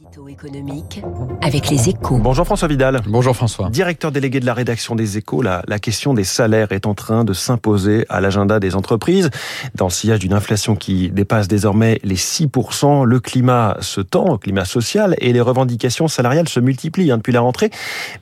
Édito économique avec les échos. Bonjour François Vidal. Bonjour François. Directeur délégué de la rédaction des échos, la, la question des salaires est en train de s'imposer à l'agenda des entreprises. Dans le sillage d'une inflation qui dépasse désormais les 6%, le climat se tend, le climat social, et les revendications salariales se multiplient hein, depuis la rentrée.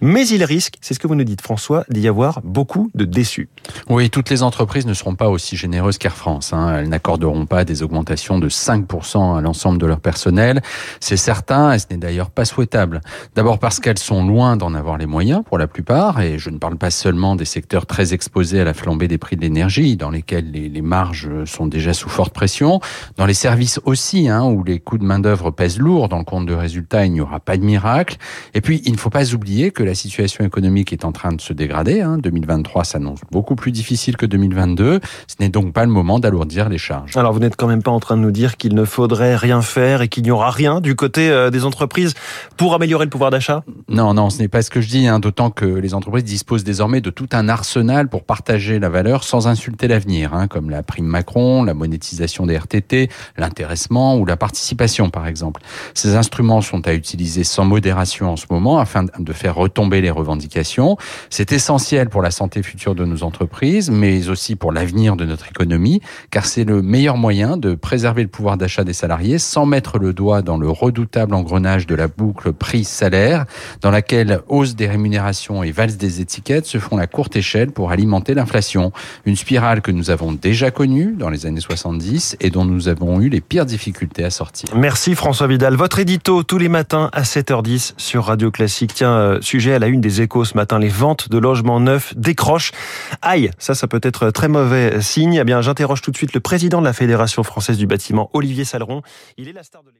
Mais il risque, c'est ce que vous nous dites François, d'y avoir beaucoup de déçus. Oui, toutes les entreprises ne seront pas aussi généreuses qu'Air France. Hein. Elles n'accorderont pas des augmentations de 5% à l'ensemble de leur personnel. C'est certain et ce n'est d'ailleurs pas souhaitable. D'abord parce qu'elles sont loin d'en avoir les moyens pour la plupart, et je ne parle pas seulement des secteurs très exposés à la flambée des prix de l'énergie, dans lesquels les, marges sont déjà sous forte pression, dans les services aussi, hein, où les coûts de main-d'œuvre pèsent lourd dans le compte de résultats, il n'y aura pas de miracle. Et puis, il ne faut pas oublier que la situation économique est en train de se dégrader. Hein. 2023 s'annonce beaucoup plus difficile que 2022. Ce n'est donc pas le moment d'alourdir les charges. Alors, vous n'êtes quand même pas en train de nous dire qu'il ne faudrait rien faire et qu'il n'y aura rien du côté euh, des entreprises pour améliorer le pouvoir d'achat? Non, non, ce n'est pas ce que je dis, hein, d'autant que les entreprises disposent désormais de tout un arsenal pour partager la valeur sans insulter l'avenir, hein, comme la prime Macron, la monétisation des RTT, l'intéressement ou la participation, par exemple. Ces instruments sont à utiliser sans modération en ce moment afin de faire retomber les revendications. C'est essentiel pour la santé future de nos entreprises, mais aussi pour l'avenir de notre économie, car c'est le meilleur moyen de préserver le pouvoir d'achat des salariés sans mettre le doigt dans le redoutable engrenage de la boucle prix-salaire, dans laquelle hausse des rémunérations et valse des étiquettes se font la courte échelle pour alimenter l'inflation. Une spirale que nous avons déjà connue dans les années 70 et dont nous avons eu les pires difficultés à sortir. Merci François Vidal. Votre édito tous les matins à 7h10 sur Radio Classique. Tiens, euh, sujet à la une des échos ce matin, les ventes de logements neufs décrochent. Aïe, ça, ça peut être très mauvais signe. Eh bien, j'interroge tout de suite le président de la Fédération française du bâtiment, Olivier Saleron. Il est la star de